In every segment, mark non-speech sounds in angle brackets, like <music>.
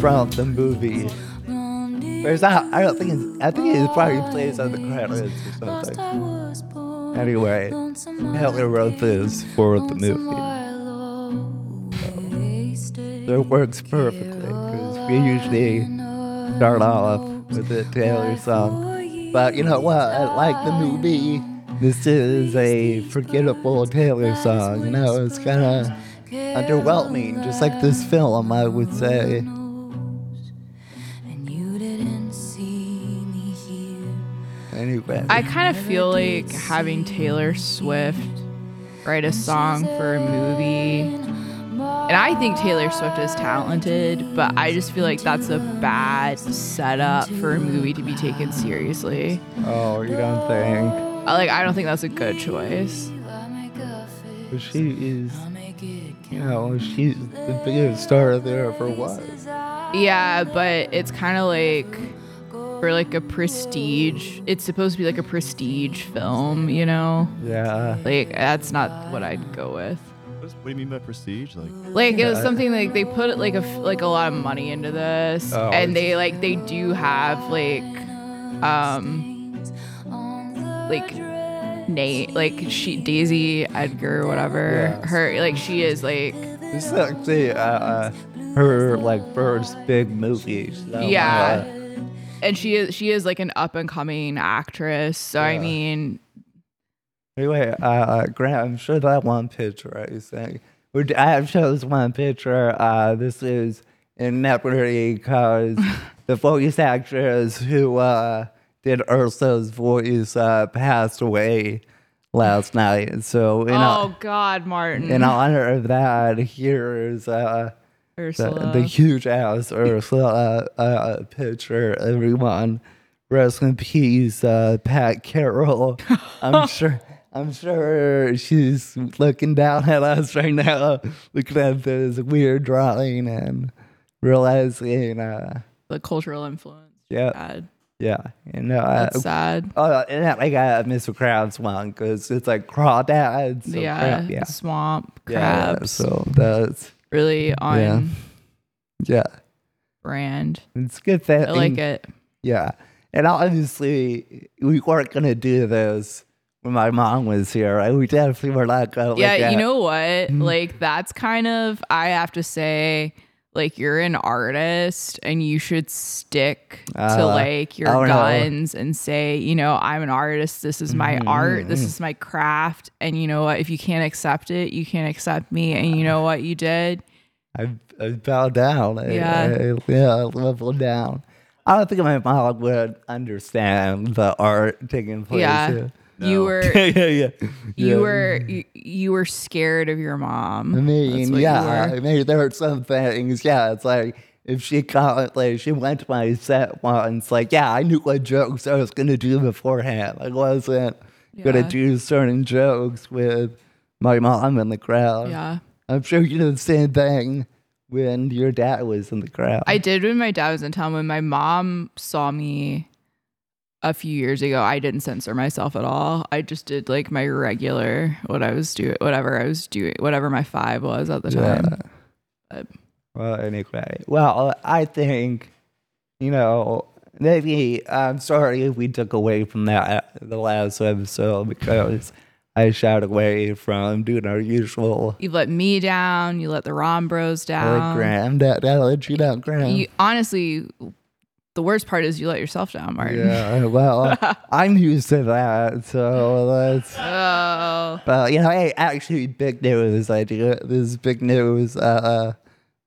From the movie. Where's that? I don't think it's. I think it probably plays on the credits or something. Anyway, Taylor wrote this for the movie. So it works perfectly because we usually start off with a Taylor song. But you know what? I like the movie, this is a forgettable Taylor song. You know, it's kind of underwhelming, just like this film, I would say. I kind of feel like having Taylor Swift write a song for a movie. And I think Taylor Swift is talented, but I just feel like that's a bad setup for a movie to be taken seriously. oh, you don't think? I- Like, I don't think that's a good choice. But she is, you know, she's the biggest star there ever was. Yeah, but it's kind of like for like a prestige. It's supposed to be like a prestige film, you know? Yeah. Like that's not what I'd go with. What do you mean by prestige? Like, Like it was something like they put like a like a lot of money into this, Oh, and they like they do have like um like Nate like she Daisy Edgar whatever Yes. her like she is like This is actually uh, uh, her like first big movie. So, Yeah. uh, and she is she is like an up and coming actress. So I Yeah. mean anyway, uh, Grant, I'm sure that one picture. I say. Would- I have shown this one picture. Uh, this is in Neparty because <laughs> the voice actress who uh, did Ursa's voice uh, passed away last night. So in, oh God, Martin in honor of that, here's uh, Ursula. the huge ass Ursula uh, uh, picture. Everyone, rest in peace, uh, Pat Carroll. I'm <laughs> sure. I'm sure she's looking down at us right now, looking at this weird drawing and realizing, uh, the cultural influence. yeah, Sad. yeah, and know, uh, That's sad. oh, and that like a Mr. Krabs one because it's like crawdads. So yeah, crab, yeah, swamp yeah, yeah, crabs. So that's really on yeah, brand. it's a good thing. I like it. Yeah. And obviously, we weren't going to do this when my mom was here. Right? We definitely were not going to. Yeah, you know what? Mm-hmm. Like that's kind of I have to say like you're an artist and you should stick to Uh, like your oh, no. guns and say, you know, I'm an artist. This is my art. Mm-hmm. This is my craft. And you know what? If you can't accept it, you can't accept me. And you know what you did? I, I bowed down. Yeah. I, yeah, I leveled down. I don't think my mom would understand the art taking place yeah. here. You <laughs> were yeah, yeah, yeah. you Yeah. were you, you were scared of your mom. I mean, yeah. I mean, there were some things. Yeah, it's like if she caught, like, she went to my set once, like, yeah, I knew what jokes I was gonna do beforehand. I wasn't gonna do certain jokes with my mom in the crowd. Yeah. I'm sure you did the same thing when your dad was in the crowd. I did when my dad was in town. When my mom saw me a few years ago, I didn't censor myself at all. I just did like my regular what I was doing, whatever I was doing, whatever my five was at the time. Yeah. But- Well, anyway, well, I think, you know, maybe I'm sorry if we took away from that uh, the last episode because I shied away from doing our usual. You let me down. You let the Rom Bros down. Graham, that that let you down, Graham. You honestly, the worst part is you let yourself down, Martin. yeah, well, <laughs> I'm used to that, so that's. <laughs> Oh, But you know, hey, actually, big news. I do this is big news. Uh,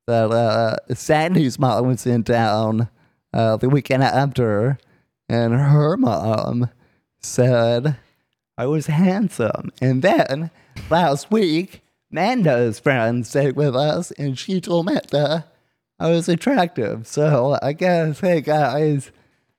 that uh, Sandy's mom was in town uh, the weekend after, and her mom said I was handsome. And then last week, Manda's friend stayed with us, and she told Manda I was attractive. So I guess, hey guys,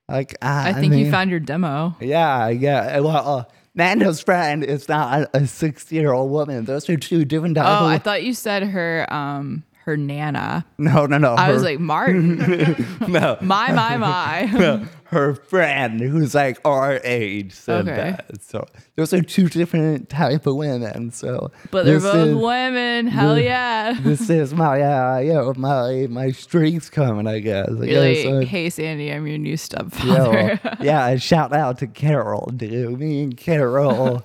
like I think mean, you found your demo. yeah, yeah. Well, uh, Manda's friend is not a 60 year old woman. Those are two different Oh, I thought you said her um her nana. No, no, no. I was like, Martin, <laughs> no. <laughs> my, my, my. <laughs> No, her friend who's like our age said Okay. that. So those are two different type of women. So But they're both is- women. Hell yeah. This is my uh, my my streaks coming, I guess. I You're guess, like, uh, hey, Sandy, I'm your new Yo, stepfather. yeah, and shout out to Carol, dude. Me and Carol,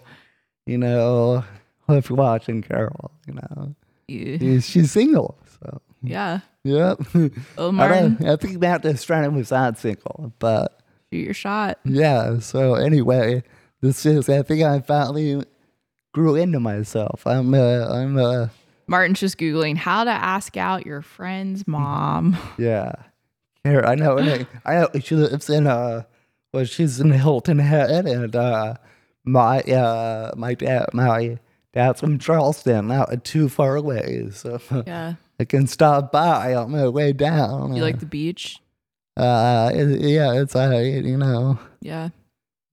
you know, if you're watching Carol, you know, Yeah. she's single. Yeah. yep. Oh, I, Martin, don't, I think Matt Estrada was not single, but shoot your shot. yeah. So anyway, this is. I think I finally grew into myself. I'm. Uh, I'm. Uh, Martin's just Googling how to ask out your friend's mom. <laughs> yeah. Here, I know. <laughs> I know. She lives in. Uh, well, she's in Hilton Head, and uh, my uh, my dad, my dad's from Charleston, not too far away, so Yeah. I can stop by on my way down. You like the beach? Uh, it- yeah, it's uh, you know. Yeah.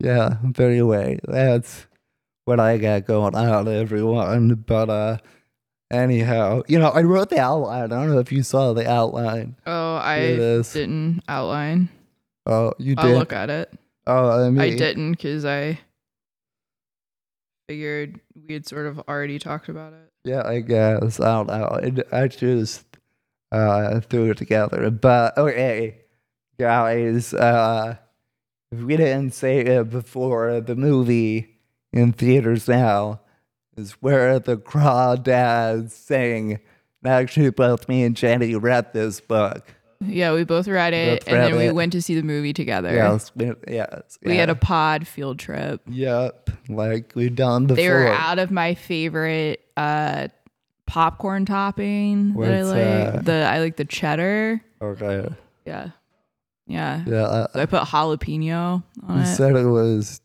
Yeah, very way. That's what I got going on, everyone. But uh anyhow, you know, I wrote the outline. I don't know if you saw the outline. Oh, I didn't outline. Oh, you did. I'll look at it. oh, I mean, I didn't because I figured we had sort of already talked about it. Yeah, I guess. I don't know. I just uh threw it together. But okay, guys, uh if we didn't say it before, the movie in theaters now is where the crawdads sing. Actually, both me and Jenny read this book. Yeah, we both read it, Both and then we it. went to see the movie together. Yes, we- yes. We yeah. had a pod field trip. Yep, like we've done before. They were out of my favorite uh, popcorn topping that I What's like. that? The I like the cheddar. Okay. Yeah, yeah. Yeah, So I put jalapeno on you it. said it was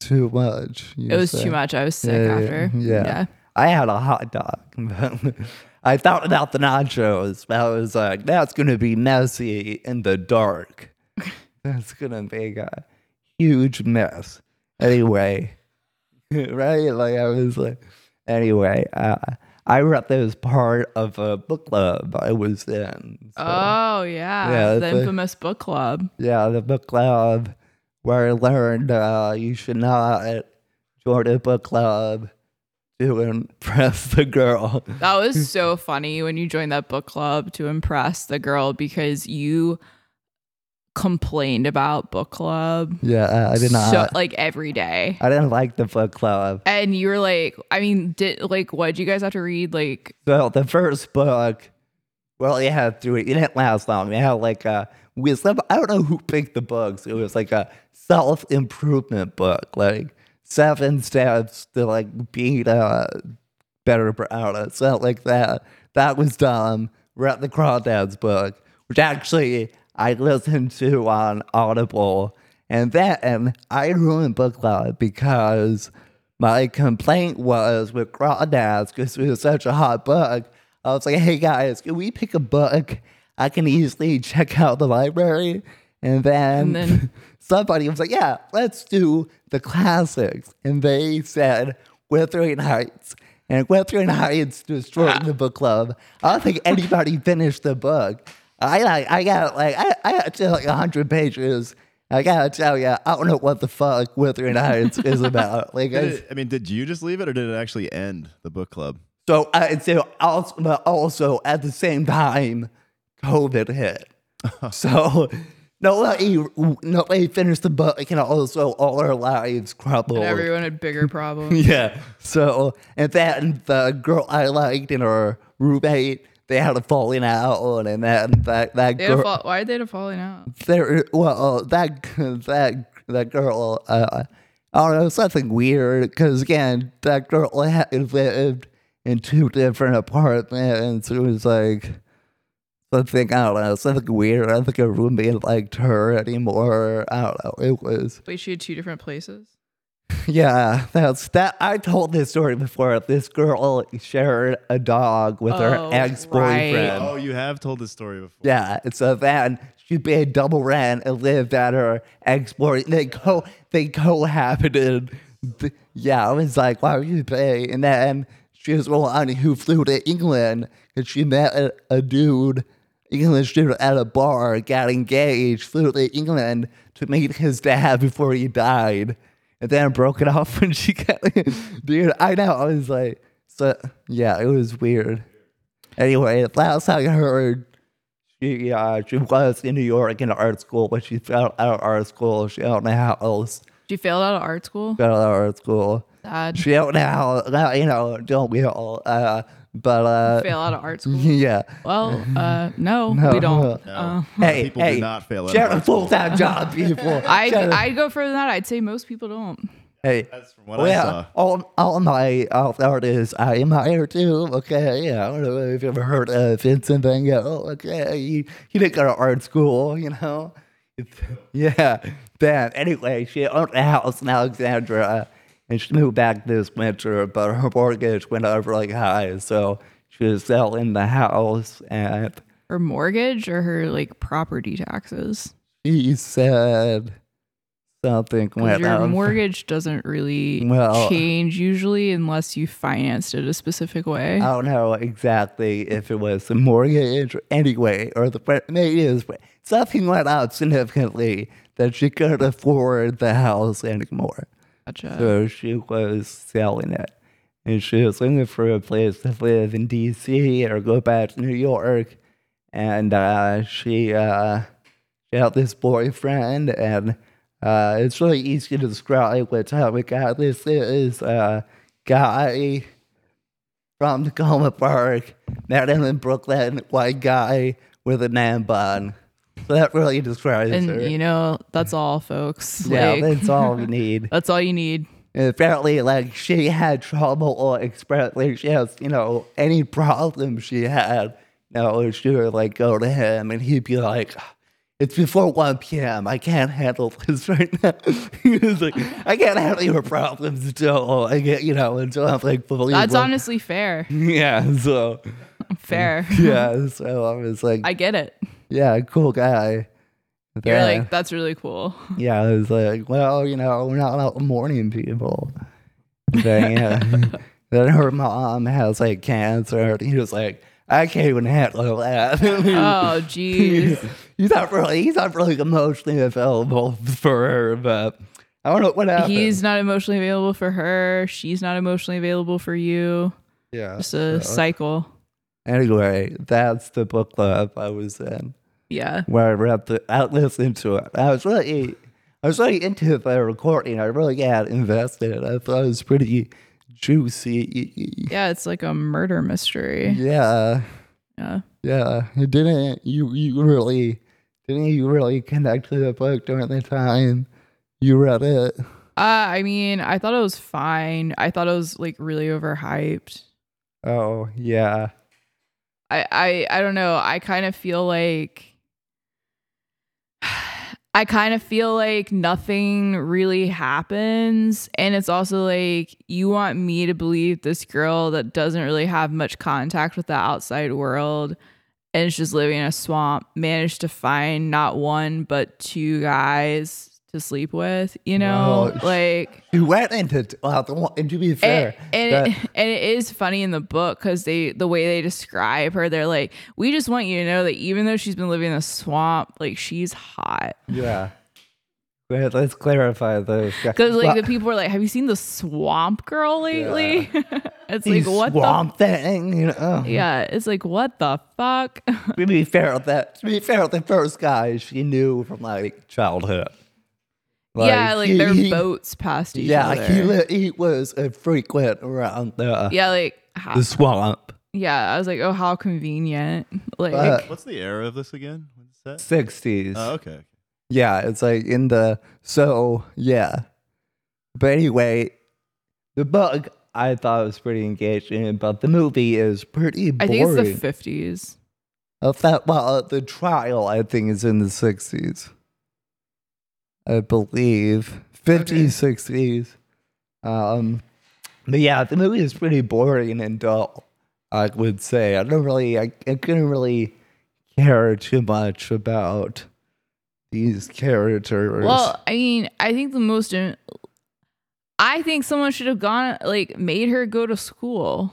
too much. It was said. too much. I was sick Yeah, yeah, after. yeah. I had a hot dog. <laughs> I thought about the nachos. but I was like, that's going to be messy in the dark. <laughs> That's going to be a huge mess. Anyway, <laughs> right? Like, I was like, anyway, uh, I read that as part of a book club I was in. So, Oh yeah, Yeah, the a- infamous book club. yeah, the book club where I learned uh, you should not join a book club to impress the girl. That was so funny when you joined that book club to impress the girl because you complained about book club Yeah, uh, I did not. so, like every day. I didn't like the book club. And you were like, I mean, did like what did you guys have to read? Like, well, the first book, well, it had three. It didn't last long. It had like a wisdom. I don't know who picked the books. It was like a self improvement book, like seven steps to like being a uh, better brown. Something like that. That was dumb. Read the Crawdads book, which actually I listened to on Audible, and then I ruined book club because my complaint was with Crawdads because it was such a hot book. I was like, hey guys, can we pick a book I can easily check out the library? And then, And then- <laughs> somebody was like, yeah, let's do the classics. And they said Wuthering Heights. And Wuthering Heights destroyed the book club. I don't think anybody <laughs> finished the book. I like, I got like, I, I got to like 100 pages. I gotta tell you, I don't know what the fuck Wuthering Heights is <laughs> about. Like, I, it- I mean, did you just leave it, or did it actually end the book club? So, uh, so also, but also at the same time, COVID hit. so nobody, nobody finished the book, It can also all our lives crumbled. and everyone had bigger problems. <laughs> yeah. So and then the girl I liked and her roommate, they had a falling out, and then that that They girl, fall- why did they have a falling out? there, well, that that that girl, uh, I don't know, something weird. Because again, that girl had lived in two different apartments. It was like something I don't know, something weird. I don't think her roommate liked her anymore. I don't know. It was Wait, she had two different places. <laughs> yeah. That's that. I told this story before. This girl shared a dog with her Oh, ex boyfriend. right. Oh, you have told this story before. Yeah, and so then she paid double rent and lived at her ex boyfriend. They co they cohabited. Th- Yeah, I was like, why would you pay? And then she was the one who flew to England and she met a, a dude, English dude at a bar, got engaged, flew to England to meet his dad before he died, and then broke it off <laughs> when she got. <laughs> dude, I know. I was like, so yeah, it was weird. Anyway, last time I heard, she uh, she was in New York in art school, but she fell out of art school. She don't know how else She failed out of art school. fell out of art school. Sad. She don't know how, you know, don't we all? Uh, but uh, Fail out of art school. <laughs> yeah. Well, uh, <laughs> no, No. we don't. <laughs> No. Uh, Hey, People hey, do not fail out Share of a school. full time job, people. I'd, Share go further than that. I'd say most people don't. hey, That's from what I well, saw. all, all my uh, artists, I am admire too. Okay, yeah, I don't know if you've ever heard of Vincent Van Gogh. Okay, he, he didn't go to art school, you know. It's- yeah, then anyway, she owned a house in Alexandria, and she moved back this winter, but her mortgage went up really high, so she was selling the house, and Her mortgage or her like property taxes. she said something went your up. mortgage doesn't really Well- change usually unless you financed it a specific way. I don't know exactly if it was the mortgage anyway, or the maybe it was something went up significantly that she couldn't afford the house anymore. Gotcha. So she was selling it. And she was looking for a place to live in DC or go back to New York. And uh, she, uh, she had this boyfriend, and uh, it's really easy to describe what type of guy this is. Uh, guy from Takoma Park, met him in Brooklyn, white guy with a man bun. <laughs> That really describes and her. you know, that's all, folks. yeah, Like, that's all we <laughs> need. that's all you need. And apparently, like she had trouble or expressing. She has, you know, any problem she had. You know, she would like go to him, and he'd be like, "It's before one p.m. I can't handle <laughs> this right now." he was like, "I can't handle your problems until I get, you know, until I'm like fully." That's wo-" honestly fair. Yeah. So Fair. yeah. So I was like, I get it. "Yeah, cool guy." You're like, that's really cool. <laughs> yeah, I was like, well, you know, we're not out morning people. Then, yeah. <laughs> then her mom has like cancer. And he was like, I can't even handle that. Oh, <laughs> jeez. he's not really, he's not really emotionally available for her, but I don't know what happened. He's not emotionally available for her. She's not emotionally available for you. yeah. Just a so- cycle. Anyway, that's the book club I was in. Yeah. where I read the, I listened to it. I was really, I was really into the recording. I really got invested. I thought it was pretty juicy. Yeah, it's like a murder mystery. Yeah, Yeah. yeah. It didn't you? You really didn't you really connect to the book during the time you read it? Uh, I mean, I thought it was fine. I thought it was like really overhyped. Oh yeah, I I I don't know. I kind of feel like I kind of feel like nothing really happens. And it's also like you want me to believe this girl that doesn't really have much contact with the outside world and is just living in a swamp managed to find not one but two guys to sleep with, you know? Well, like you went into well. the And to be fair, and, and, that- it, and it is funny in the book because they the way they describe her they're like we just want you to know that even though she's been living in a swamp like she's hot yeah. Let's clarify this. because like Well, the people are like have you seen the swamp girl lately <laughs> it's like what swamp thing, you know? yeah it's like what the fuck <laughs> To be fair, that to be fair, the first guy she knew from like childhood. Yeah like he- their he- boats passed each Yeah, other Yeah, he he was a frequent around the yeah like how, the swamp. yeah i was like oh how convenient <laughs> like But- What's the era of this again? What's that? Sixties. Oh, okay. Yeah, it's like in the so yeah. But anyway, the book I thought was pretty engaging, but the movie is pretty i think it's the 50s I thought, well, the trial I think is in the sixties. I believe fifties, sixties. Um, but yeah, the movie is pretty boring and dull. I would say I don't really, I, I couldn't really care too much about these characters. Well, I mean, I think the most. I think someone should have gone like made her go to school.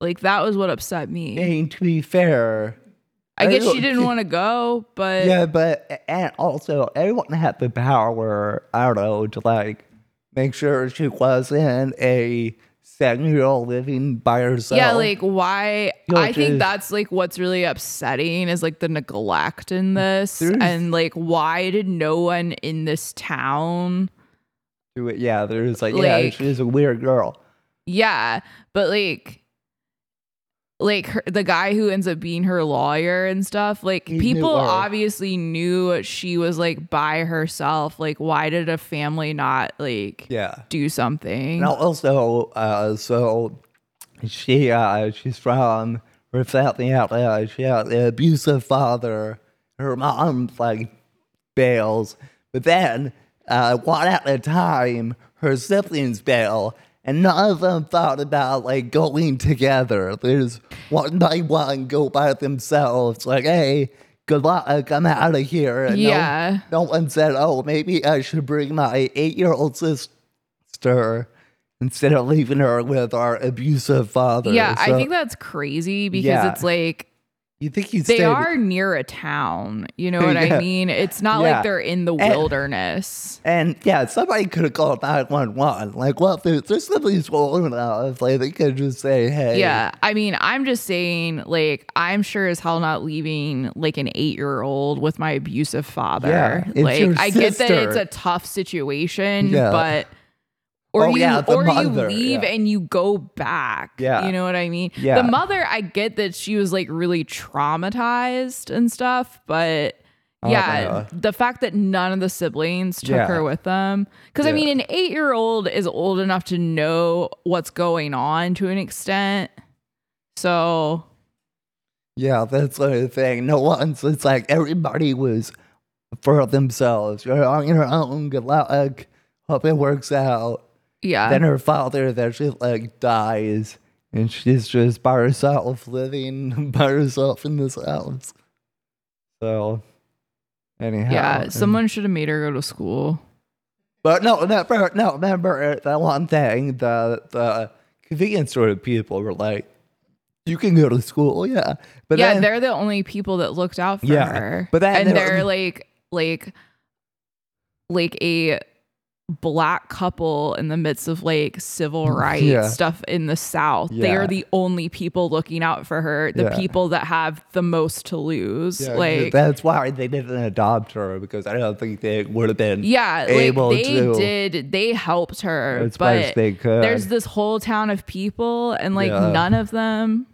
Like that was what upset me. And to be fair, I guess she didn't want to go, but yeah, but and also everyone had the power. I don't know to like make sure she wasn't a seven-year-old living by herself. yeah, like why Yo, I think that's like what's really upsetting is like the neglect in this and like why did no one in this town Do it. Yeah, there's like, yeah, Like- she's a weird girl. Yeah, but like like her, the guy who ends up being her lawyer and stuff, like He people obviously knew she was like by herself. Like why did a family not like Yeah. do something? And also, uh, so she, uh, she's from her family out there. She had an abusive father. Her mom like bails, but then uh, one at a time, her siblings bail. And none of them thought about like going together. There's one by one go by themselves. Like, hey, good luck, I'm out of here. And no- Yeah. no one said, "Oh, maybe I should bring my eight-year-old sister instead of leaving her with our abusive father." yeah, I think that's crazy because Yeah. it's like you think he's they are near a town. You know what Yeah. I mean? It's not Yeah. like they're in the And- wilderness. and yeah, somebody could have called nine one one. Like, well, if there's, there's somebody's old enough, like they could just say, "Hey, Yeah, I mean, I'm just saying, like, I'm sure as hell not leaving like an eight year old with my abusive father. Yeah, like, I get that it's a tough situation, Yeah. but or Oh, you yeah, or mother, you leave yeah. and you go back. Yeah. you know what I mean. Yeah. the mother, I get that she was like really traumatized and stuff, but. Oh, Yeah, yeah. the fact that none of the siblings took Yeah. her with them. Because, I mean, an eight year old is old enough to know what's going on to an extent. So, yeah, that's the thing." No one's. It's like everybody was for themselves. You're on your own. Good luck. Hope it works out. Yeah. then her father that she like dies and she's just by herself living <laughs> by herself in this house so anyhow yeah, and- someone should have made her go to school. but no remember no remember that one thing the the convenience store people were like you can go to school yeah but yeah, then they're the only people that looked out for Yeah, her. but then and there- they're like like like a black couple in the midst of like civil <laughs> rights Yeah. stuff in the south. They are the only people looking out for her, the Yeah. people that have the most to lose. yeah, like that's why they didn't adopt her because I don't think they would have been Yeah, like able they to did. They helped her, as but they could. there's this whole town of people, and like Yeah. none of them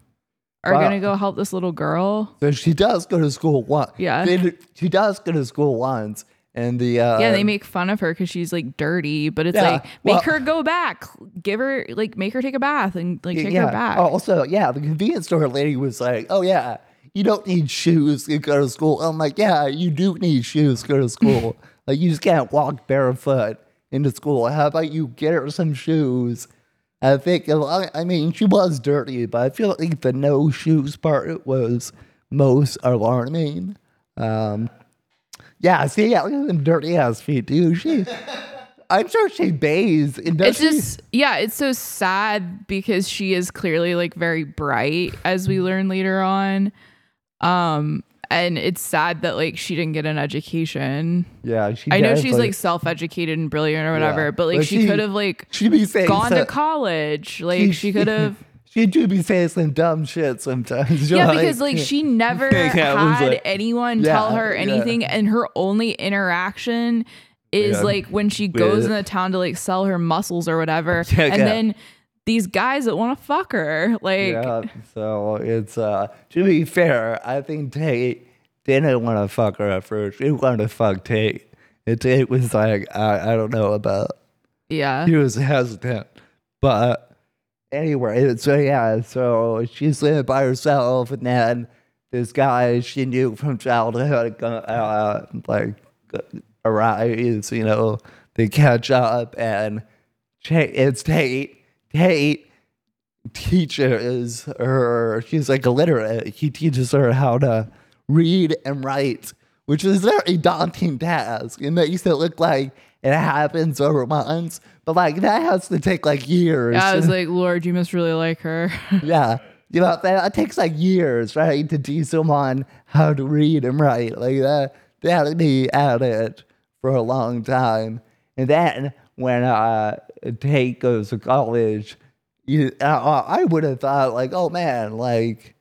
are Wow. gonna go help this little girl. So she does go to school once. Yeah. She does go to school once. And the uh yeah, they make fun of her because she's like dirty, but it's Yeah, like make well- her go back, give her like make her take a bath and like take yeah. her back. Oh, Also, yeah, the convenience store lady was like, "Oh yeah, you don't need shoes to go to school." I'm like, "Yeah, you do need shoes to go to school. <laughs> like you just can't walk barefoot into school. How about you get her some shoes?" I think. I mean, she was dirty, but I feel like the no shoes part was most alarming. Um, yeah, see, yeah, look at them dirty ass feet, dude. She, <laughs> I'm sure she bathes. And it's she- just yeah, it's so sad because she is clearly like very bright as we learn later on. Um and it's sad that like she didn't get an education. yeah, she. I know she's definitely- like self-educated and brilliant or whatever, Yeah. but like But she, she- could have like She'd be saying gone so- to college. Like she could <laughs> have She do be saying some dumb shit sometimes. You're <laughs> Yeah, because like she never <laughs> Yeah, had like- anyone Yeah, tell her yeah. anything, and her only interaction is Yeah. like when she goes in the town to like sell her mussels or whatever, <laughs> Yeah, and yeah. then these guys that want to fuck her, like yeah, so it's uh to be fair, I think Tate didn't want to fuck her at first. She wanted to fuck Tate. And Tate was like, I, I don't know about yeah, he was hesitant. But anyway, so yeah, so she's living by herself, and then this guy she knew from childhood, uh, like, arrives, you know, they catch up, and it's Tate. Tate teaches her, she's like illiterate. He teaches her how to read and write, which is a very daunting task. It makes it look like it happens over months, but like that has to take like years. Yeah, I was <laughs> like, Lord, you must really like her. <laughs> yeah. you know that, takes like years, right, to teach someone how to read and write. Like that, they had to be at it for a long time. And then when uh, Tate goes to college, you, uh, I would have thought like, oh man, like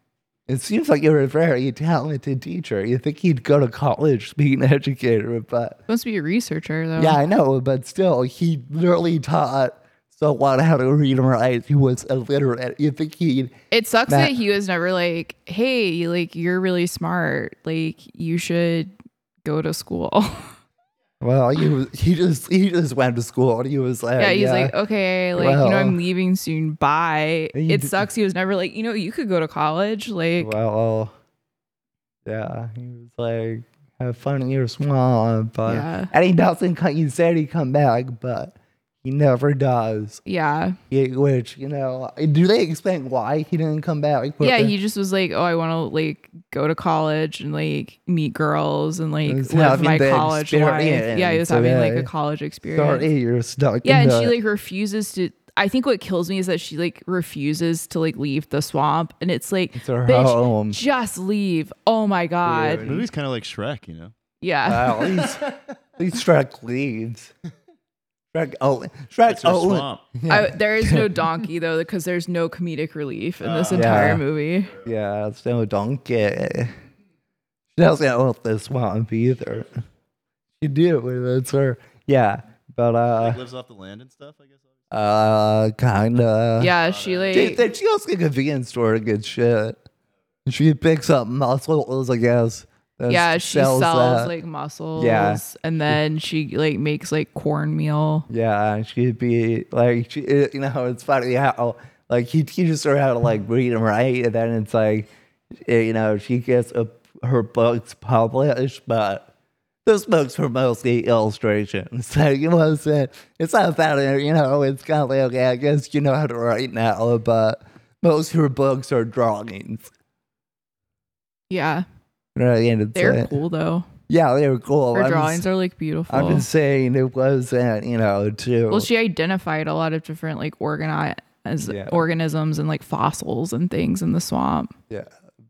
it seems like you're a very talented teacher. You think he'd go to college to be an <laughs> educator, but Supposed to be a researcher though. yeah, I know, but still, he literally taught someone how to read and write. He was illiterate. You think he'd It sucks that he was never like, hey, like you're really smart. Like you should go to school. <laughs> well, he was he just he just went to school and he was like, yeah, he's like, okay, like you know, I'm leaving soon. Bye. It sucks. He was never like, you know, you could go to college. Like, well, yeah, he was like, have fun in your swamp, but Yeah. and he doesn't. He said he'd come back, but he never does. yeah, He- which you know, do they explain why he didn't come back? yeah. He just was like, oh, I want to like go to college and like meet girls and like was live my the college life. Yeah, he was experience, having like a college experience. sorry you're stuck. Yeah, in and the, she like refuses to. I think what kills me is that she like refuses to like leave the swamp, and it's like, It's her bitch, home. just leave. Oh my god. The movie's kind of like Shrek, you know. Yeah. Wow, at least, at least Shrek leaves. <laughs> Shrek, oh, Shrek, It's her oh, swamp. <laughs> I, there is no <laughs> donkey though, because there's no comedic relief in this Uh, entire Yeah. movie. yeah, it's no donkey. She doesn't own the swamp either. She did do, it's her. Yeah, but like uh, lives off the land and stuff. I guess. uh, kinda. Yeah, she like She, then she goes to a convenience store and gets shit. She picks up mussels, I guess. Yeah she sells, that. like mussels. Yeah. and then she like makes like cornmeal. Yeah, she'd be like, she, uh, you know, it's funny how like he teaches her how to like read and write, and then it's like, you know, she gets a, her books published, but those books were mostly illustrations. <laughs> So you know what I'm saying? It's not that uh, you know, it's kind of like okay, I guess you know how to write now, but most of her books are drawings. Yeah, Right, and it's they're like- cool though. Yeah, they were cool. Her I'm drawings just, are like beautiful. I'm just saying it wasn't, you know, too. well, she identified a lot of different like organi- as Yeah. organisms and like fossils and things in the swamp. yeah,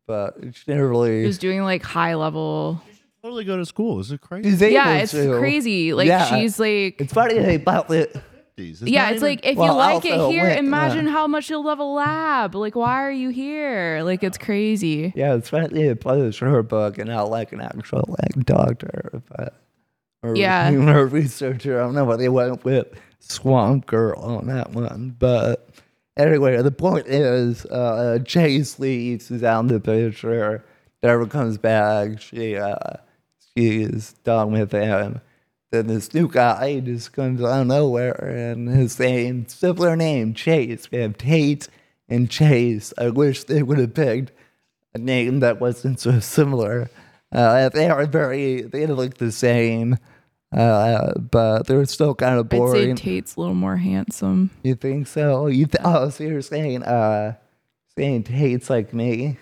but she never really. She was doing like high level. Totally go to school. Is it crazy. Yeah, it's to. crazy. Like Yeah. she's like It's funny they about it. It's yeah, it's even- like if Well, you like it here, wait, imagine uh, how much you'll love a lab. Like, why are you here? Like, it's crazy. Yeah, it's funny they published her book and not like an actual like doctor, but or Yeah. <laughs> even a researcher. I don't know what they went with Swamp Girl on that one, but anyway, the point is, uh, Chase leaves is out in the picture. Never comes back. She uh, she is done with him. Then this new guy just comes out of nowhere, and his name, similar name, Chase. We have Tate and Chase. I wish they would have picked a name that wasn't so similar. Uh, they are very, they look the same, uh, but they're still kind of boring. I'd say. Tate's a little more handsome. you think so? You th- oh, so you're saying, uh, saying Tate's like me?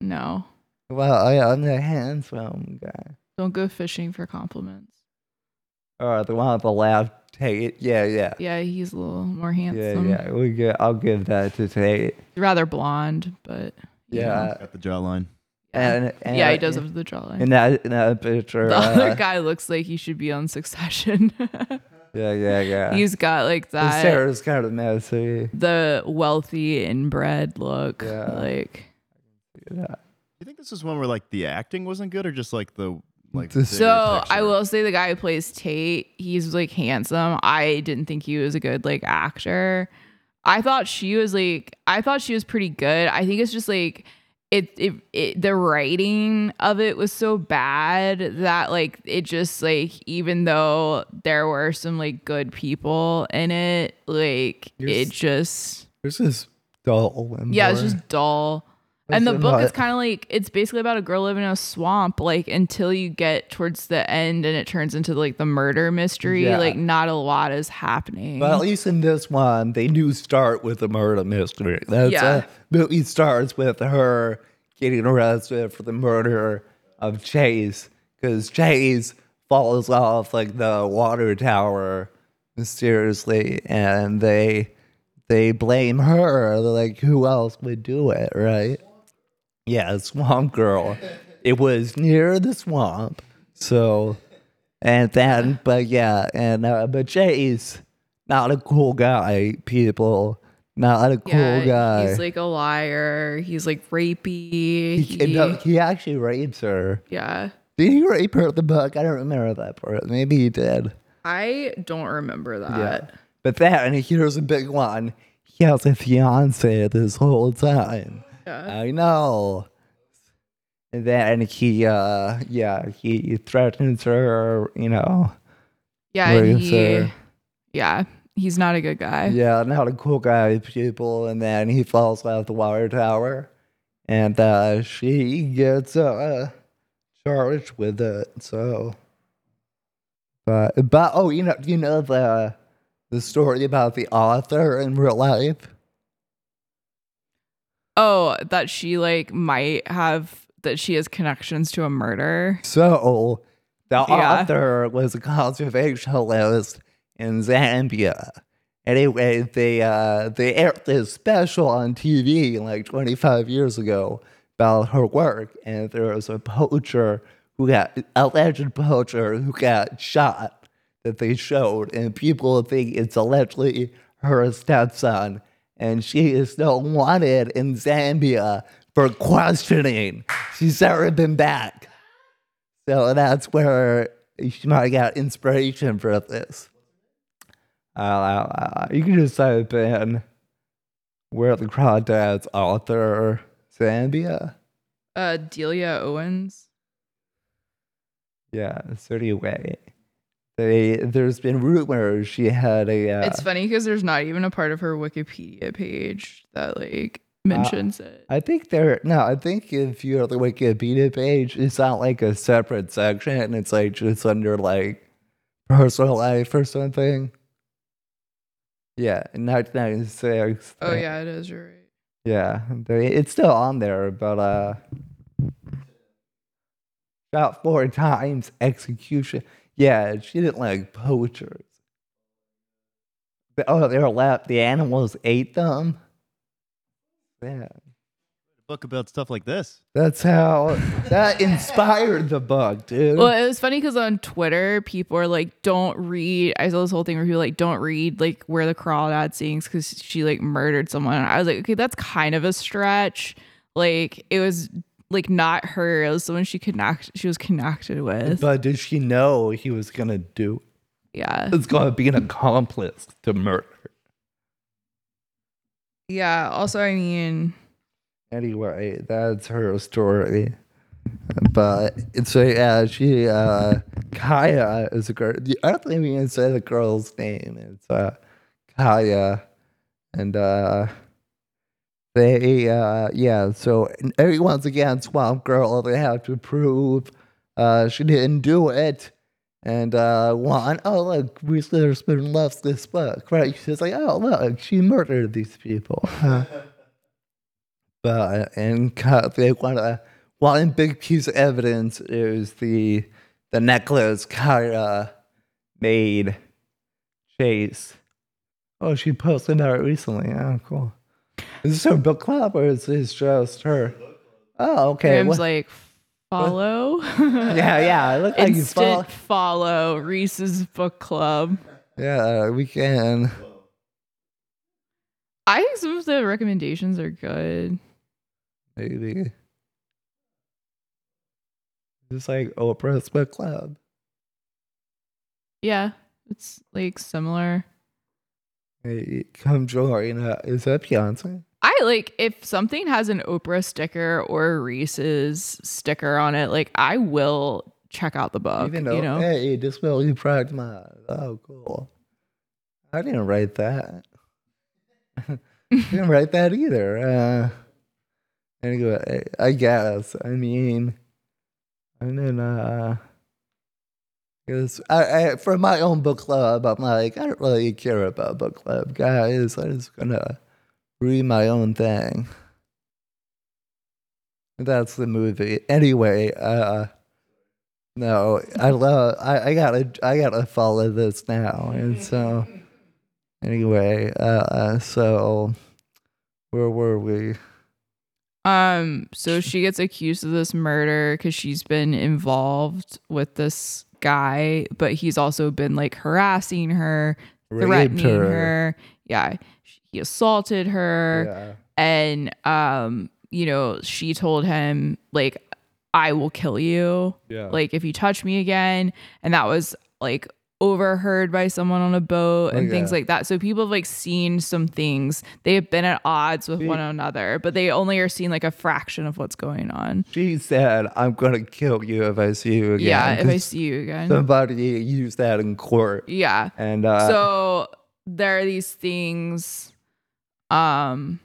No, Well, I, I'm the handsome guy. don't go fishing for compliments. Or the one with the laugh, Tate. Yeah, yeah. Yeah, he's a little more Yeah, handsome. yeah. We get, I'll give that to Tate. Rather blonde, but you know. Yeah. got the jawline. And, and yeah, he does have the jawline. In that, in that picture. the uh, other guy looks like he should be on Succession. <laughs> Yeah, yeah, yeah. He's got like His that hair is kind of messy. the wealthy inbred look. Yeah. Like Yeah. Do you think this is one where like the acting wasn't good, or just like the like? The- So I will say the guy who plays Tate, he's like handsome. I didn't think he was a good like actor. I thought she was like I thought she was pretty good. I think it's just like it, it it the writing of it was so bad that like it just like even though there were some like good people in it, like You're it s- just This is dull. Yeah, it's just dull. And the book is kind of like it's basically about a girl living in a swamp, like until you get towards the end and it turns into like the murder mystery. Yeah. Like not a lot is happening. Well, at least in this one, they do start with a murder mystery. That's Yeah. uh, movie starts with her getting arrested for the murder of Chase because Chase falls off like the water tower mysteriously, and they they blame her. They're like, who else would do it, right? Yeah, Swamp Girl. It was near the swamp, so and then, but yeah, and uh, but Jay's not a cool guy. People, not a cool yeah, guy. he's like a liar. He's like rapey. he, He- no, he actually rapes her. yeah. Did he rape her at the book? I don't remember that part. Maybe he did. I don't remember that. Yeah. But then here's a big one. He has a fiance this whole time. I know. And then he, uh, yeah, he threatens her, you know. Yeah, he, her. yeah, he's not a good guy. Yeah, not a cool guy, people. And then he falls off the water tower. And uh, she gets uh, charged with it. So, but, but, oh, you know, you know the, the story about the author in real life? Oh, that she like might have that she has connections to a murder. So the Yeah. author was a conservationist in Zambia. Anyway, they uh, they aired this special on TV like 25 years ago about her work, and there was a poacher who got alleged poacher who got shot that they showed, and people think it's allegedly her stepson, and she is still wanted in Zambia for questioning. She's never been back. So that's where she might have got inspiration for this. Uh, uh, you can just type in where the crawdads author Zambia. Uh, Delia Owens. Yeah, so anyway, they there's been rumors she had a. Uh, It's funny because there's not even a part of her Wikipedia page that like mentions it. I think there. No, I think if you're the Wikipedia page, it's not like a separate section. It's like just under like personal life or something. Yeah, 1996. Oh yeah, it is. You're right. Yeah, they, it's still on there, but uh, shot four times execution. Yeah, she didn't like poachers. But, oh, they were left. The animals ate them. Yeah, Book about stuff like this. that's how that inspired the book, dude. Well, it was funny because on Twitter, people are like, "Don't read." I saw this whole thing where people were like, "Don't read like where the crawdad sings because she like murdered someone." I was like, "Okay, that's kind of a stretch." Like it was like not her; it was someone she connect. She was connected with. But did she know he was gonna do? Yeah, It's gonna be an accomplice to murder. yeah. Also, I mean, Anyway, that's her story. But it's a yeah, she uh Kaya is a girl. I don't think we can say the girl's name. It's uh Kaya, and uh they uh yeah. So every- once again, Swamp Girl, they have to prove uh she didn't do it. And uh one, oh look, Reese Witherspoon loves this book, right? She's like, oh look, she murdered these people. <laughs> but and cut they want to one big piece of evidence is the the necklace Kyra made Chase. Oh, she posted that recently. Oh, cool. Is this her book club or is this just her? Oh, okay. Graham's What- like, follow. <laughs> yeah, yeah. It looked like you follow. Follow Reese's book club. Yeah, we can. I think some of the recommendations are good. Maybe. It's like Oprah's book club. Yeah, it's like similar. Hey, come join. Uh, is that Beyonce? I like if something has an Oprah sticker or a Reese's sticker on it, like I will check out the book. Even though, you know, hey, this will be Pride Month. Oh, cool. I didn't write that. <laughs> I didn't write that either. Uh, anyway, I guess. I mean, and then, uh, I, I, for my own book club, I'm like, I don't really care about book club, guys. I'm just gonna read my own thing. That's the movie. Anyway, uh, no, I love. I, I gotta. I gotta follow this now, and so anyway, uh, uh, so where were we? Um, so she gets accused of this murder because she's been involved with this guy, but he's also been like harassing her, Raped threatening her. Yeah, he assaulted her, Yeah. and um, you know, she told him like, "I will kill you." Yeah. like if you touch me again and that was like overheard by someone on a boat and things like that. So people have like seen some things. They have been at odds with See- one another but they only are seeing like a fraction of what's going on. She said, "I'm gonna kill you if I see you again." yeah if I <laughs> see you again. Somebody used that in court, yeah. And uh, so there are these things um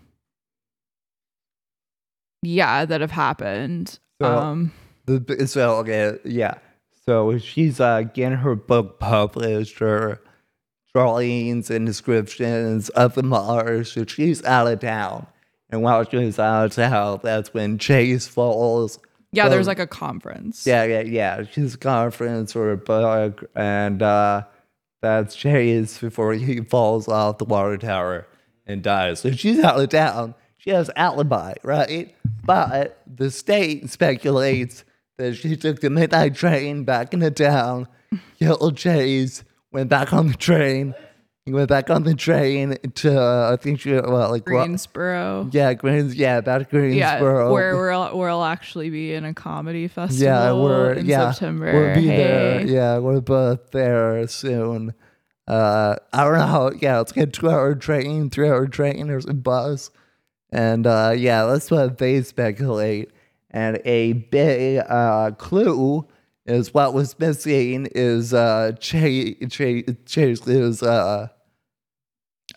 yeah that have happened. So- um The so okay, yeah. So she's uh getting her book published, her drawings and descriptions of the Mars. So she's out of town, and while she's out of town, that's when Chase falls. yeah there's like a conference Yeah, yeah, yeah. She's a conference or a book, and uh, that's Chase before he falls off the water tower and dies. So she's out of town. She has alibi, right? But the state speculates that she took the midnight train back into town, <laughs> killed Chase, went back on the train, he went back on the train to uh, I think she well like greensboro yeah, Greens, yeah, back to Yeah, where we'll, we'll actually be in a comedy festival Yeah, we're in yeah, September. We'll be there. Yeah, we're both there soon. Uh, I don't know how. Yeah, it's like a two-hour train, three-hour train, or a bus, and uh, yeah, that's what they speculate. And a big uh, clue is what was missing is uh, Chase. Chase, Chase is uh,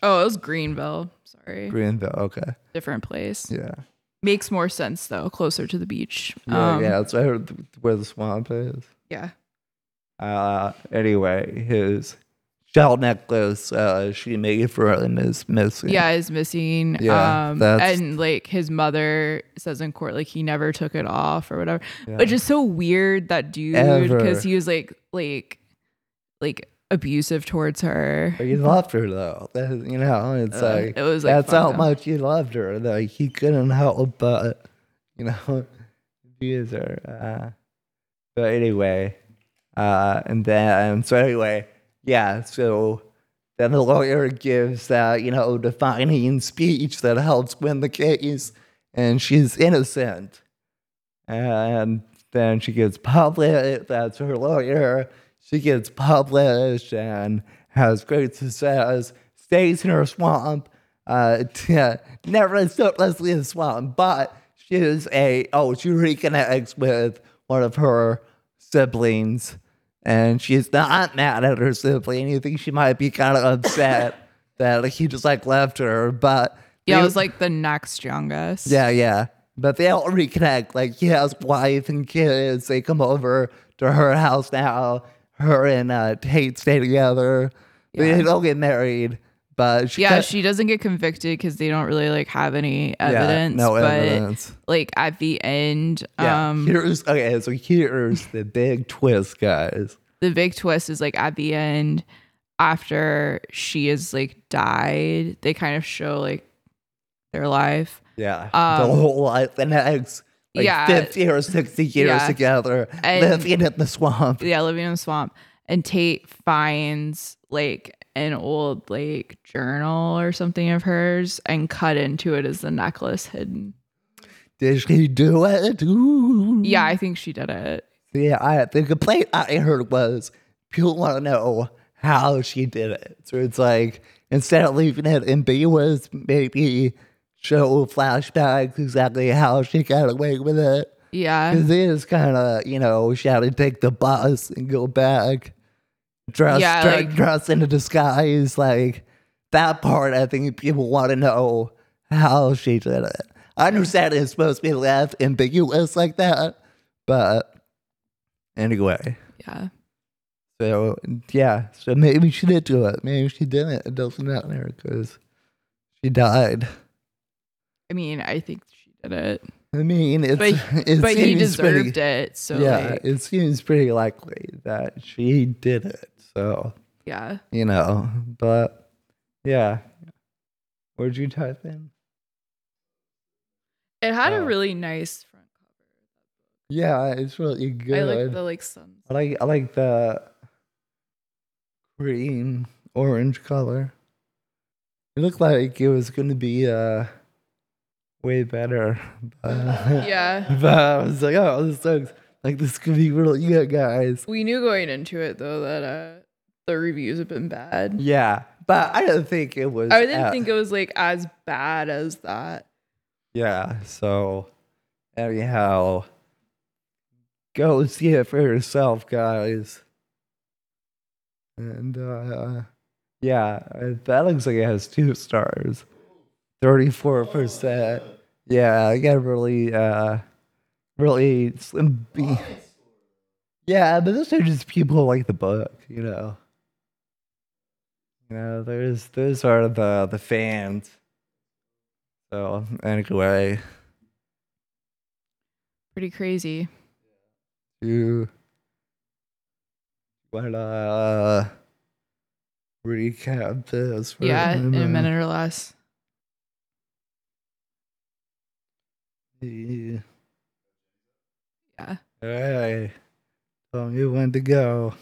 Oh, it was Greenville. Sorry, Greenville. Okay, different place. yeah, Makes more sense though, closer to the beach. yeah, Um, yeah. That's where the, where the swamp is. yeah. Uh, anyway, his shell necklace uh, she made for him is missing. Yeah, is missing. Yeah, um, and like his mother says in court, like he never took it off or whatever. Yeah. Which is so weird that dude because he was like like like abusive towards her. But he loved her though. That, you know, it's Uh, like it was, like, that's how up. much he loved her. Like he couldn't help but you know <laughs> abuse her. Uh, but anyway, uh, and then so anyway, yeah. So then the lawyer gives that you know defining speech that helps win the case, and she's innocent. And then she gets published. That's her lawyer. She gets published and has great success. Stays in her swamp. Uh, <laughs> never stuck Leslie in the swamp, but she is a oh she reconnects with one of her siblings, and she's not mad at her sibling. You think she might be kind of upset <laughs> that he just like left her, but Yeah, they- it was like the next youngest. yeah, yeah. But they all reconnect. Like he has wife and kids. They come over to her house now. Her and uh, Tate stay together. They Yeah. don't get married, but she Yeah, got- she doesn't get convicted because they don't really like have any yeah, evidence. no but evidence. like at the end, Yeah, um, here's okay. So here's the big twist, guys. the big twist is like at the end, after she is like died, they kind of show like their life. Yeah, Um, the whole life, the next like yeah. fifty or sixty years Yeah. together, And- living in the swamp. Yeah, living in the swamp. And Tate finds like an old like journal or something of hers and cut into it as the necklace hidden. Did she do it? Ooh. Yeah, I think she did it. Yeah, I the complaint I heard was people want to know how she did it. So it's like instead of leaving it ambiguous, maybe show flashbacks exactly how she got away with it. Yeah. Because it is kind of you know she had to take the bus and go back, dress Yeah, dre- like- dress in a disguise. Like that part, I think people want to know how she did it. I understand it's supposed to be left ambiguous like that, but anyway. Yeah. So yeah, so maybe she did do it. Maybe she didn't. It doesn't matter because she died. I mean, I think she did it. I mean, it's But, it but he seems pretty- deserved it. So yeah, like, it seems pretty likely that she did it. So yeah. you know, but Yeah. What'd you type in? It had Oh. a really nice front cover. Yeah, it's really good. I like the like sun. I like I like the green orange color. It looked like it was gonna be uh way better. But, <laughs> Yeah. <laughs> but I was like, oh, this looks like this could be really good, guys. We knew going into it though that uh the reviews have been bad. Yeah, but I didn't think it was. I didn't uh, think it was like as bad as that. Yeah. So anyhow, go see it for yourself, guys. And uh yeah, that looks like it has two stars. Thirty-four percent. Yeah, I got really uh really slim be- Yeah, but those are just people who like the book, you know. You know, there's those are the the fans. So anyway, Pretty crazy. you wanna uh, recap this? for Yeah, in a minute? minute or less. Yeah. Yeah. All right. Me when to go.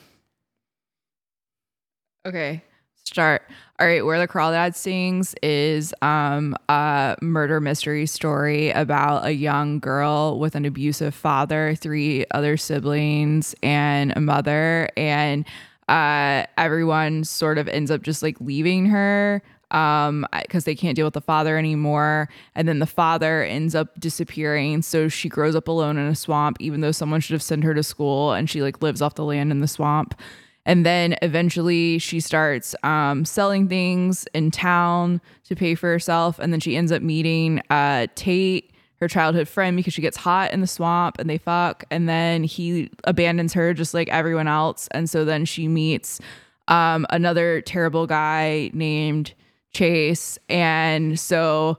Okay. Start. All right, where the crawdads sing is um a murder mystery story about a young girl with an abusive father, three other siblings, and a mother, and uh everyone sort of ends up just like leaving her um because they can't deal with the father anymore and then the father ends up disappearing so she grows up alone in a swamp even though someone should have sent her to school and she like lives off the land in the swamp and then eventually she starts um, selling things in town to pay for herself. And then she ends up meeting uh, Tate, her childhood friend, because she gets hot in the swamp and they fuck. And then he abandons her just like everyone else. And so then she meets um, another terrible guy named Chase. And so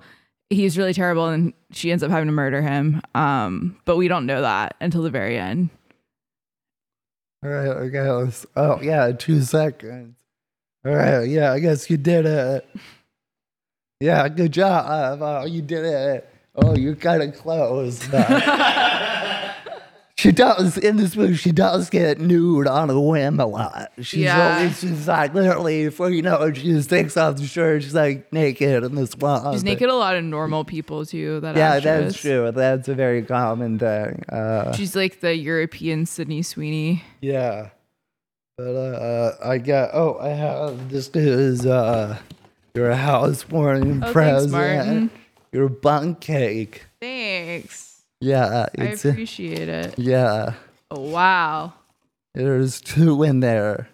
he's really terrible and she ends up having to murder him. Um, but we don't know that until the very end. All right, I guess. Oh yeah, two seconds. All right, yeah, I guess you did it. Yeah, good job. Oh, you did it. Oh, you got kind of close. <laughs> she does in this movie. She does get nude on a whim a lot. She's Yeah. always she's like literally before you know it, she just takes off the shirt. She's like naked in this swamp. She's naked a lot of normal people too. That Yeah, actress. that's true. That's a very common thing. Uh, She's like the European Sydney Sweeney. Yeah. But uh, I got oh I have this is uh your house warming Oh, thanks, present. Martin. Your bundt cake. Thanks. Yeah, I it's appreciate it. yeah. Oh, wow. There's two in there.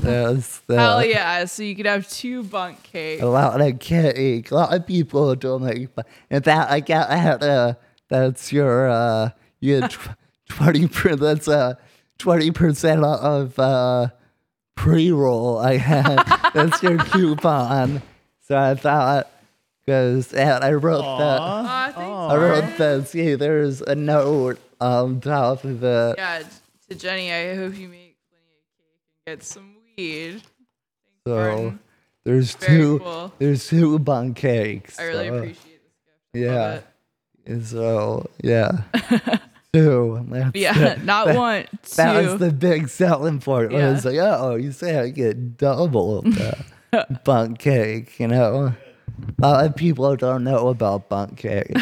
There's <laughs> the, Hell yeah. So you could have two bundt cakes. a lot of cake. A lot of people don't like. bu- In fact, I got I had uh that's your uh you had <laughs> twenty percent. That's uh twenty percent of uh pre roll. I had <laughs> that's your coupon. So I thought because I wrote that. Aw, thanks, oh. I wrote Martin. that. See, there's a note on top of it. Yeah, to Jenny, I hope you make plenty of cake and get some weed. Thanks, So Martin. there's Very two. cool. There's two bundt cakes. I really so- appreciate this gift. I Yeah. love it. And so yeah, <laughs> two. That's Yeah, the- not that, one, That was the big selling point. It Yeah. was like, oh, you say I get double of the <laughs> bundt cake, you know? A lot of people don't know about bundt cake.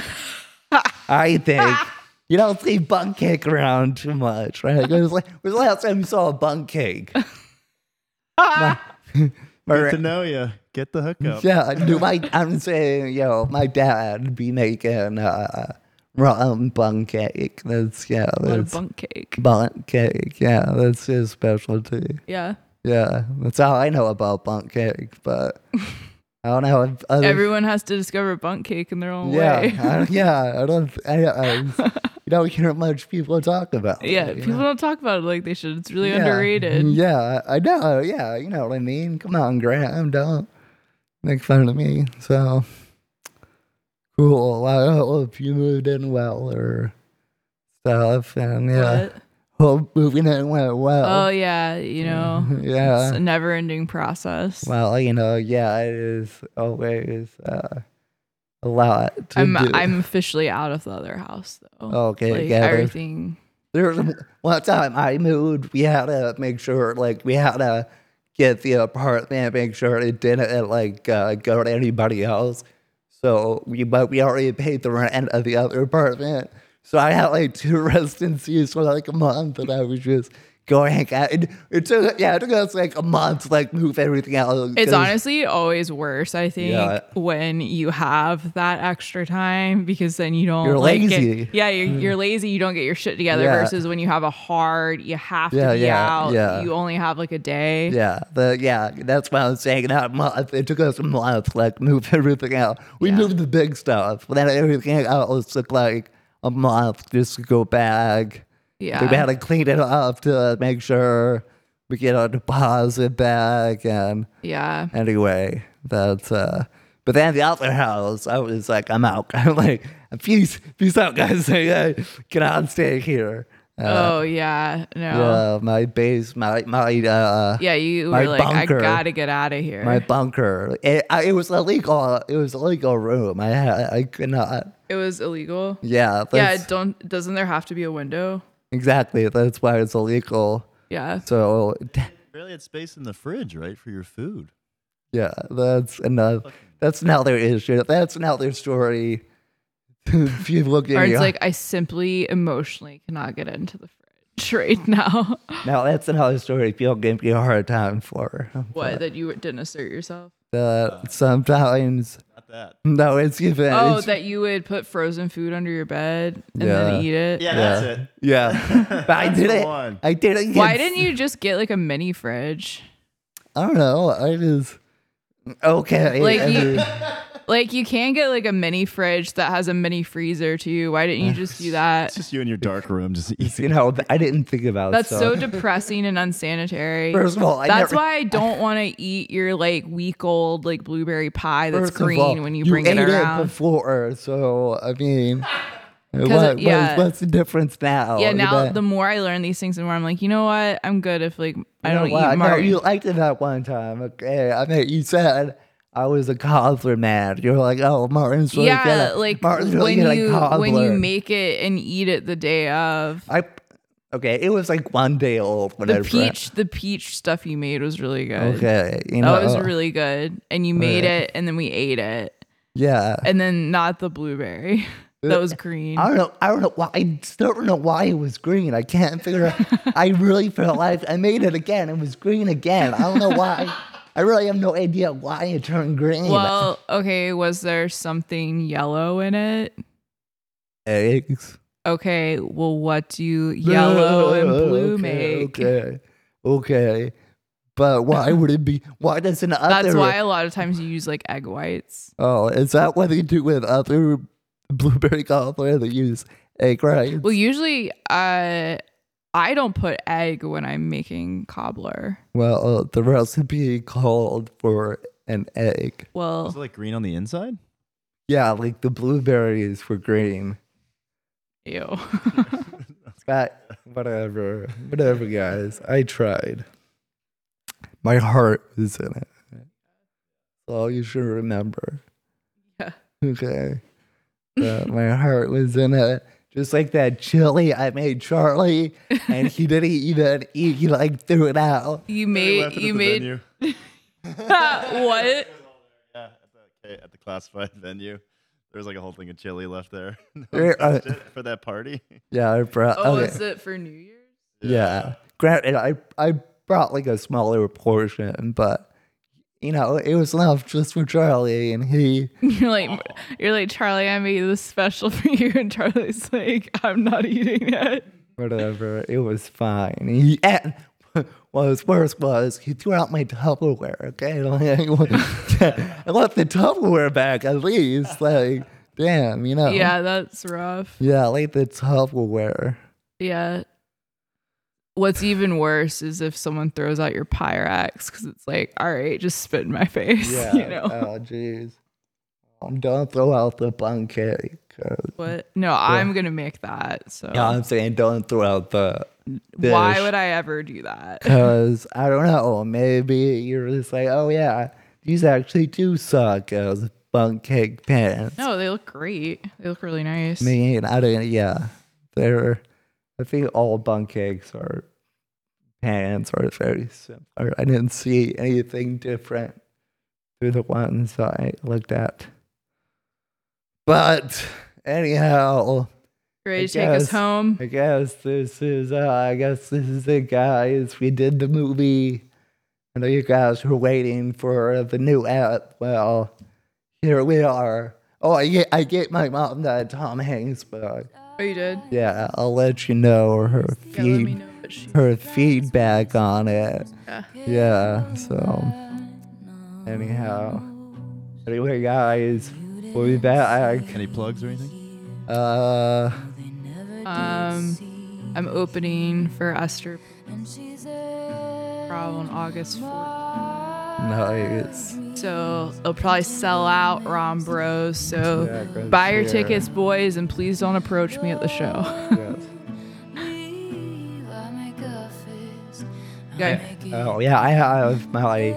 <laughs> I think. You don't see bundt cake around too much, right? It was like, was the last time you saw a bundt cake? My- my Get to know you. Get the hookup. yeah, do my I'm saying, yo, my dad be making uh rum bun cake. That's yeah, that's bundt cake. bun cake. Yeah, that's his specialty. Yeah. Yeah, that's all I know about bun cake. But <laughs> I don't know if other. Everyone has to discover bundt cake in their own yeah, way. I, yeah, I don't. I, I, you don't hear much people talk about. yeah, you people know? don't talk about it like they should. It's really Yeah, underrated. Yeah, I know. Yeah, you know what I mean. Come on, Graham, don't make fun of me. So cool. I hope you moved in well or stuff, and yeah, What? Whole moving in went well. Oh yeah, you know, <laughs> yeah. it's a never-ending process. Well, you know, yeah, it is always uh, a lot to I'm do. I'm officially out of the other house though. okay. like yeah, everything. There was one time I moved, we had to make sure, like, we had to get the apartment, make sure it didn't, like, uh, go to anybody else. So we, but we already paid the rent of the other apartment. So I had like two <laughs> residencies for like a month, and I was just going at it. It took, yeah, it took us like a month to like move everything out. It's honestly always worse, I think, Yeah. when you have that extra time because then you don't You're like, get- lazy. yeah, you're, mm. you're lazy. You don't get your shit together Yeah. versus when you have a hard, you have to Yeah, be yeah, out. yeah. You only have like a day. Yeah, the yeah, that's why I was saying. That month, it took us a month to like move <laughs> everything out. We moved the big stuff, but then everything else took like a month just to go back. Yeah. We had to clean it up to make sure we get our deposit back. And Yeah. anyway, that's uh. But then the other house, I was like, I'm out. <laughs> I'm like, peace, peace out, guys. <laughs> I cannot stay here. Uh, oh yeah. No. yeah, my base, my my uh. Yeah, you were like, bunker. I gotta get out of here. my bunker. It, I, it was illegal. It was illegal room. I had. I could not. it was illegal. Yeah. Yeah, That's, don't doesn't there have to be a window? Exactly. That's why it's illegal. Yeah. So Barely had space in the fridge, right, for your food. yeah, that's another. That's another issue. That's another story. If you look Or at it's your- like I simply emotionally cannot get into the fridge <laughs> right now. now that's another story. People give me a hard time for. what that you didn't assert yourself? That sometimes Not that. no, it's even. Oh, it's- that you would put frozen food under your bed and Yeah. then eat it. Yeah, Yeah. that's it. yeah, <laughs> but I didn't. one. I didn't. Get, Why didn't you just get like a mini fridge? I don't know. I just okay. Like I you- mean- Like you can get like a mini fridge that has a mini freezer too. Why didn't you just do that? It's that? just you in your dark room, just <laughs> you know, I didn't think about it. That's stuff. so <laughs> depressing and unsanitary. First of all, I that's never, why I don't want to eat your like week old like blueberry pie that's green all, when you bring ate it around. before, so I mean, <laughs> what, it- what- yeah. what's the difference now? yeah, now That- the more I learn these things, the more I'm like, you know what? I'm good if like I you don't what? eat No, Martin. you liked it that one time. Okay, I mean, you said I was a cobbler man. You're like, oh, Martin's really yeah, good like Martin's really when you when you make it and eat it the day of. I okay, it was like one day old when I The peach, the peach stuff you made was really good. Okay, you know, That was uh, really good, and you made Okay. it, and then we ate it, yeah. and then not the blueberry. <laughs> that was green. I don't know. I don't know why. I still don't know why it was green. I can't figure out. I really felt like I made it again. It was green again. I don't know why. <laughs> I really have no idea why it turned green. Well, okay, was there something yellow in it? eggs. Okay, well, what do yellow <laughs> and blue okay, make? Okay. Okay. But why would it be? Why doesn't <laughs> other? That's why a lot of times you use like egg whites. Oh, is that what they do with other blueberry <laughs> cobbler? They use egg whites. Well, usually, uh, I don't put egg when I'm making cobbler. Well, uh, the recipe called for an egg. Well, Is Well, it like green on the inside? Yeah, like the blueberries were green. ew. <laughs> But whatever, whatever, guys. I tried. My heart was in it. So you should remember. Yeah. Okay. My heart was in it. Just like that chili I made Charlie, and he didn't even eat. He like threw it out. you made you made venue. <laughs> what? Yeah, at the, okay, at the classified <laughs> venue. There was like a whole thing of chili left there. <laughs> No uh, for that party. Yeah, I brought. Oh, okay. is it for New Year's? Yeah. Granted, I I brought like a smaller portion, but you know, it was enough just for Charlie, and he. <laughs> You're like, you're like Charlie. I made this special for you, and Charlie's like, I'm not eating it. whatever. It was fine. He, and <laughs> what was worse was he threw out my Tupperware. Okay, <laughs> like, I left the Tupperware back at least. Like, damn, you know. Yeah, that's rough. Yeah, like the Tupperware. Yeah. What's even worse is if someone throws out your Pyrex because it's like, all right, just spit in my <laughs> face. Yeah. You know Oh, jeez. Um, don't throw out the bun cake. 'cause- what? No, I'm gonna make that. So Yeah, I'm saying don't throw out the Why would I ever do that? <laughs> Because I don't know, maybe you're just like, oh yeah, these actually do suck as bundt cake pants. No, they look great. They look really nice. I mean, I don't. Yeah, they're. I think all bundt cakes are pants are very similar. I didn't see anything different through the ones I looked at. But anyhow, Ready to take us home? I guess this is. Uh, I guess this is it, guys. We did the movie. I know you guys were waiting for the new app. Well, here we are. Oh, I get. I get my mom that Tom Hanks book. Oh, you did? Yeah, I'll let you know her Yeah, feed, know her feedback on it. Yeah. Yeah. So anyhow, anyway, guys, we'll be back. Any plugs or anything? Uh, Um, I'm opening for Esther Prowl on August 4th. nice. So it'll probably sell out Rom Bros. So Yeah, good buy your share. tickets, boys, and please don't approach me at the show. Yes. <laughs> okay. Oh yeah, I have my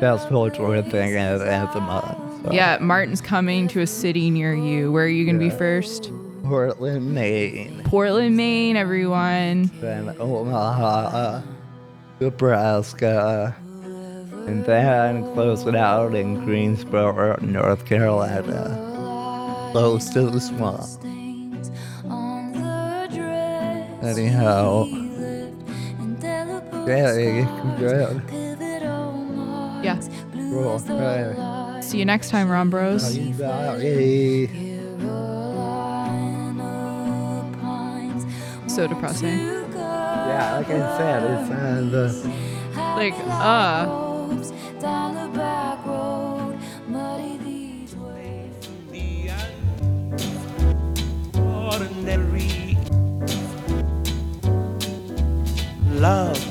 best tour thing at, at the month. So. Yeah, Martin's coming to a city near you. Where are you gonna be first? Portland, Maine, Portland, Maine, everyone. then Omaha, Nebraska, and then close it out in Greensboro, North Carolina, close to the swamp. Anyhow, yeah, good. Yeah. Cool. Right. See you next time, Rom Bros. So depressing. Yeah, like I said, it's uh, the. Like, uh. Down the back road, muddy these ways. the ordinary love.